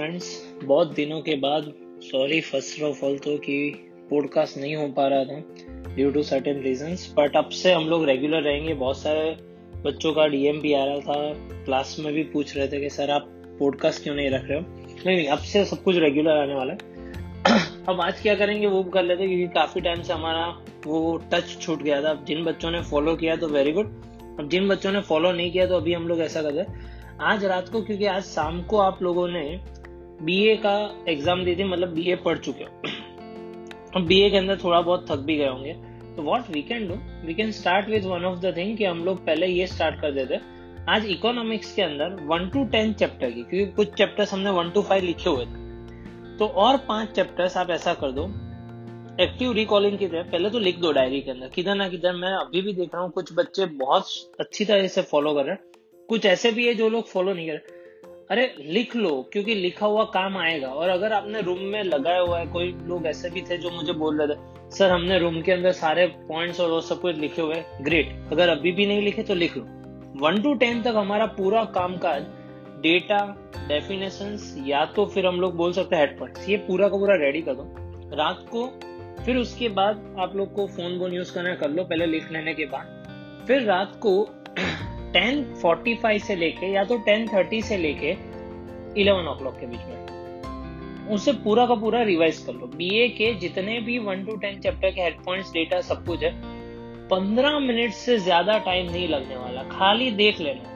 Friends बहुत दिनों के बाद सॉरी फ़र्स्ट ऑफ़ ऑल तो कि पॉडकास्ट नहीं हो पा रहा था due to certain reasons but अब से हम लोग रेगुलर रहेंगे, बहुत सारे बच्चों का डीएम भी आ रहा था क्लास में भी पूछ रहे थे कि सर आप पॉडकास्ट क्यों नहीं रख रहे हो? नहीं नहीं, अब से सब कुछ रेगुलर आने वाला है। अब आज क्या करेंगे, वो कर लेते क्योंकि काफ़ी टाइम से हमारा वो टच छूट गया था। जिन बच्चों ने फॉलो किया तो वेरी गुड अब जिन बच्चों ने फॉलो नहीं किया तो अभी हम लोग ऐसा करते आज रात को, क्योंकि आज शाम को आप लोगों ने बीए का एग्ज़ाम दी थी मतलब बीए पढ़ चुके हो। बीए के अंदर थोड़ा बहुत थक भी गए होंगे। तो what we can do we can start with one of the thing कि हम लोग पहले ये स्टार्ट कर देते। आज इकोनॉमिक्स के अंदर वन टू टेन चैप्टर की, क्योंकि कुछ चैप्टर्स हमने वन टू फाइव लिखे हुए थे। तो और पाँच चैप्टर्स आप ऐसा कर दो। एक्टिव रिकॉलिंग की तरह, पहले तो लिख दो डायरी के अंदर। किधर ना किधर, मैं अभी भी देख रहा हूँ, कुछ बच्चे बहुत अच्छी तरह से फॉलो कर रहे हैं। कुछ ऐसे भी है जो लोग फॉलो नहीं कर अरे लिख लो, क्योंकि लिखा हुआ काम आएगा। और अगर आपने रूम में लगाया हुआ है, कोई लोग ऐसे भी थे जो मुझे बोल रहे थे, सर, हमने रूम के अंदर सारे पॉइंट्स और वो सब कुछ लिखे हुए ग्रेट अगर अभी भी नहीं लिखे तो लिख लो। वन टू टेन तक हमारा पूरा काम काज डेटा डेफिनेशन या तो फिर हम लोग बोल सकते हैं हेडपॉइंट्स ये पूरा का पूरा रेडी कर दो। रात को, फिर उसके बाद आप लोग को फ़ोन वोन यूज़ करना कर लो। पहले लिख लेने के बाद। फिर रात को टेन फोर्टी फाइव से लेके, या तो टेन थर्टी से लेके इलेवन ओ क्लॉक के बीच में। उसे पूरा का पूरा रिवाइज कर लो। बीए के जितने भी वन टू टेन चैप्टर के हेड डेटा सब कुछ है, पंद्रह मिनट से ज़्यादा टाइम नहीं लगने वाला। खाली देख लेना।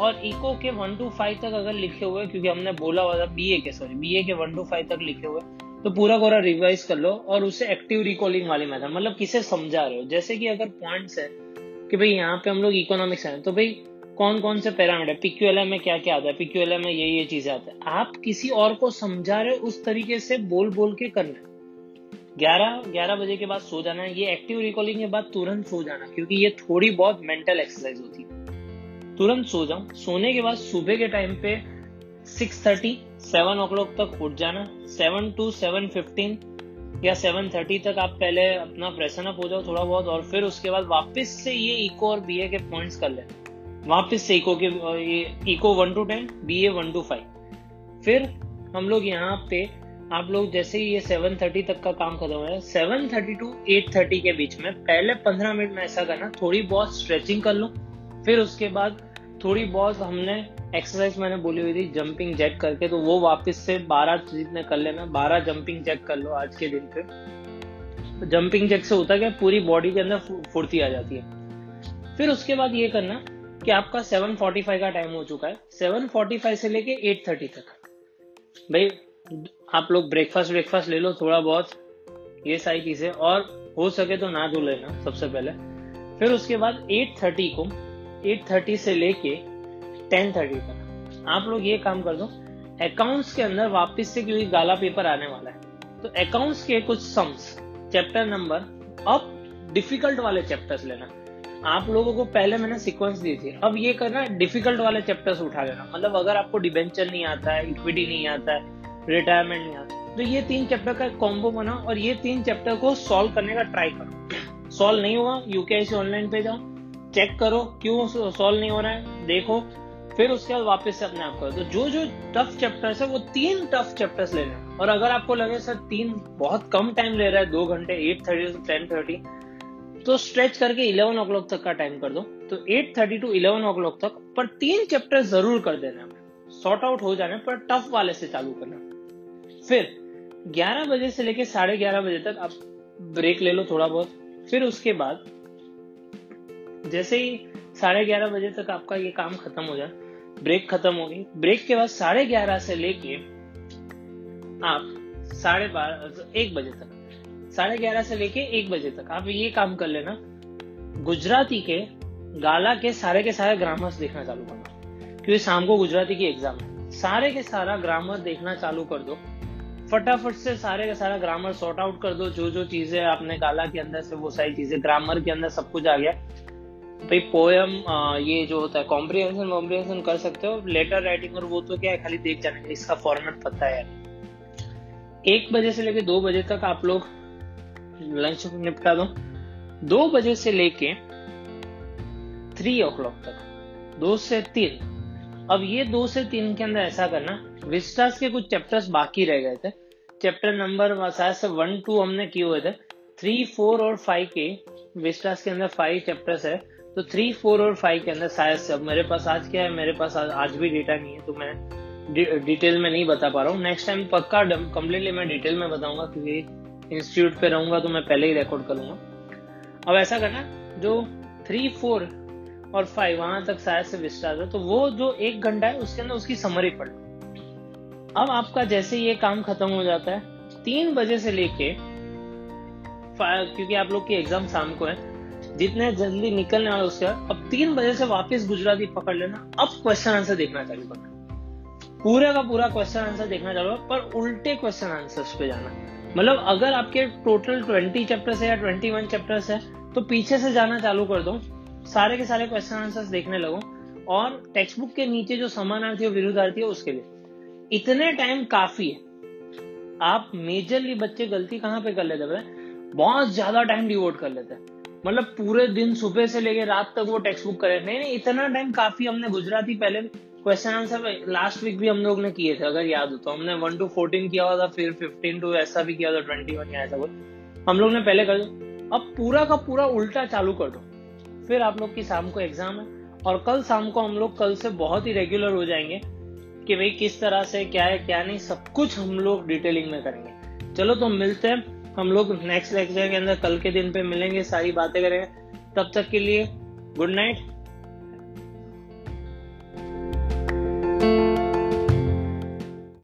और इको के वन टू फाइव तक अगर लिखे हुए, क्योंकि हमने बोला हुआ था बीए के सॉरी बीए के वन टू फाइव तक लिखे हुए तो पूरा पूरा रिवाइज कर लो, और उसे एक्टिव रिकॉलिंग वाली मेथड मतलब किसे समझा रहे हो? जैसे कि अगर पॉइंट्स है कि भाई यहाँ पे हम लोग इकोनॉमिक्स हैं। तो भाई कौन कौन से पैरामीटर पीक्यूएलएम में क्या क्या आता है? पीक्यूएलएम में ये ये चीज़ें आती है। आप किसी और को समझा रहे उस तरीके से बोल बोल के करना ग्यारह ग्यारह बजे के बाद सो जाना है ये एक्टिव रिकॉलिंग के बाद तुरंत सो जाना, क्योंकि ये थोड़ी बहुत मेंटल एक्सरसाइज होती है। तुरंत सो जाओ। सोने के बाद सुबह के टाइम पे six thirty seven o'clock तक उठ जाना सेवन टू सेवन फिफ्टीन या सेवन थर्टी तक आप पहले अपना प्रेशन अप हो जाओ थोड़ा बहुत, और फिर उसके बाद वापस से ये इको और बीए के पॉइंट्स कर ले। वापस से इको के, ये eco one two ten B A one two five फिर हम लोग यहाँ पे, आप लोग जैसे ही ये सेवन थर्टी तक का काम खत्म है seven thirty to eight thirty के बीच में, पहले पंद्रह मिनट में ऐसा करना, थोड़ी बहुत स्ट्रेचिंग कर लो। फिर उसके बाद थोड़ी बहुत हमने एक्सरसाइज मैंने बोली हुई थी जंपिंग जैक करके तो वो वापस से बारह जितने कर लेना, बारह जंपिंग जैक कर लो आज के दिन पे। जंपिंग जैक से होता क्या, पूरी बॉडी के अंदर फुर्ती आ जाती है। फिर उसके बाद ये करना कि आपका 7:45 का टाइम हो चुका है। 7:45 से लेके 8:30 तक। भाई, आप लोग ब्रेकफास्ट ब्रेकफास्ट ले लो थोड़ा बहुत, ये सारी चीज़ें, और हो सके तो ना धो लेना सबसे पहले। फिर उसके बाद 8:30 को 8:30 से लेके टेन थर्टी तक। आप लोग ये काम कर दो अकाउंट्स के अंदर वापस से क्योंकि गाला पेपर आने वाला है तो अकाउंट्स के कुछ सम्स चैप्टर नंबर अब डिफ़िकल्ट वाले चैप्टर्स लेना। आप लोगों को पहले मैंने सीक्वेंस दी थी, अब ये करना डिफ़िकल्ट वाले चैप्टर्स उठा लेना। मतलब अगर आपको डिबेंचर नहीं आता है इक्विटी नहीं आता है रिटायरमेंट नहीं आता तो ये तीन चैप्टर का कॉम्बो बनाओ और ये तीन चैप्टर को सॉल्व करने का ट्राई करो। सॉल्व नहीं हुआ यूकेआईसी ऑनलाइन पे जाओ चेक करो, क्यों सॉल्व नहीं हो रहा है, देखो, फिर उसके बाद वापस से अपने आप करो। तो जो जो टफ चैप्टर्स है, वो तीन टफ चैप्टर्स ले लें और अगर आपको लगे, सर, तीन बहुत कम टाइम ले रहा है, दो घंटे eight thirty to ten thirty तो स्ट्रेच करके इलेवन ओ क्लॉक तक का टाइम कर दो। तो eight thirty to eleven o'clock तक, पर तीन चैप्टर ज़रूर कर देना। सॉर्ट आउट हो जाने, पर टफ वाले से चालू करना। फिर ग्यारह बजे से लेकर साढ़े ग्यारह बजे तक आप ब्रेक ले लो थोड़ा बहुत। फिर उसके बाद जैसे ही साढ़े ग्यारह बजे तक आपका ये काम खत्म हो जाए ब्रेक खत्म होगी। ब्रेक के बाद साढ़े ग्यारह से लेके आप साढ़े बारह एक बजे तक, साढ़े ग्यारह से लेके एक बजे तक आप ये काम कर लेना। गुजराती के गाला के सारे के सारे ग्रामर्स देखना चालू करना क्योंकि शाम को गुजराती की एग्ज़ाम है। सारे के सारा ग्रामर देखना चालू कर दो। फटाफट से सारे का सारा ग्रामर सॉर्ट आउट कर दो। जो जो चीज़ें आपने गाला के अंदर से, वो सारी चीज़ें ग्रामर के अंदर सब कुछ आ गया। भाई पोएम ये जो होता है कॉम्प्रिहेंशन कॉम्प्रिहेंशन कर सकते हो लेटर राइटिंग और वो तो क्या है, खाली देख जाने इसका फॉर्मेट पता है। एक बजे से लेके दो बजे तक आप लोग लंच निपटा दो। दो बजे से लेके थ्री ओ क्लॉक तक। दो से तीन। अब ये दो से तीन के अंदर ऐसा करना विस्टास के कुछ चैप्टर्स बाकी रह गए थे। चैप्टर नंबर शायद से वन टू हमने किए हुए थे। थ्री फोर और फाइव के विस्टास के अंदर फाइव चैप्टर्स है। तो थ्री फोर और फाइव के अंदर शायद से अब मेरे पास आज क्या है मेरे पास आज, आज भी डेटा नहीं है तो मैं डिटेल में नहीं बता पा रहा हूँ। नेक्स्ट टाइम पक्का कम्प्लीटली मैं डिटेल में बताऊँगा क्योंकि इंस्टीट्यूट पे रहूँगा तो मैं पहले ही रिकॉर्ड करूँगा। अब ऐसा करना जो थ्री फोर और फाइव वहाँ तक शायद से विस्तार है तो वो जो एक घंटा है उसके अंदर उसकी समरी पढ़ अब आपका जैसे ये काम खत्म हो जाता है तीन बजे से लेके क्योंकि आप लोग की एग्ज़ाम शाम को है जितने जल्दी निकलने वाले उसके अब तीन बजे से वापस गुजराती पकड़ लेना। अब क्वेश्चन आंसर देखना चालू करना। पूरे का पूरा क्वेश्चन आंसर देखना चालू पर उल्टे क्वेश्चन आंसर पे जाना। मतलब अगर आपके टोटल ट्वेंटी चैप्टर्स है या ट्वेंटी वन चैप्टर्स है तो पीछे से जाना चालू कर दो। सारे के सारे क्वेश्चन आंसर्स देखने लगो। और टेक्स्ट बुक के नीचे जो समानार्थी और विरुद्धार्थी है, उसके लिए। इतने टाइम काफ़ी है। आप मेजरली बच्चे गलती कहाँ पे कर लेते हैं बहुत ज़्यादा टाइम डिवोट कर लेते हैं। मतलब पूरे दिन सुबह से लेके रात तक वो टेक्स्ट बुक करे। नहीं नहीं, इतना टाइम काफ़ी हमने गुजराती पहले क्वेश्चन आंसर लास्ट वीक भी हम लोग ने किए थे, अगर याद हो तो। हमने वन टू फोर्टीन किया हुआ था, फिर फिफ्टीन टू ऐसा भी किया था ट्वेंटी वन ऐसा कुछ। हम लोग ने पहले कर दो अब पूरा का पूरा उल्टा चालू कर दो। फिर आप लोग की शाम को एग्ज़ाम है, और कल शाम को हम लोग कल से बहुत ही रेगुलर हो जाएँगे कि भाई किस तरह से, क्या है, क्या नहीं, सब कुछ हम लोग डिटेलिंग में करेंगे। चलो तो मिलते हैं। हम लोग नेक्स्ट लेक्चर के अंदर कल के दिन पे मिलेंगे, सारी बातें करेंगे। तब तक के लिए गुड नाइट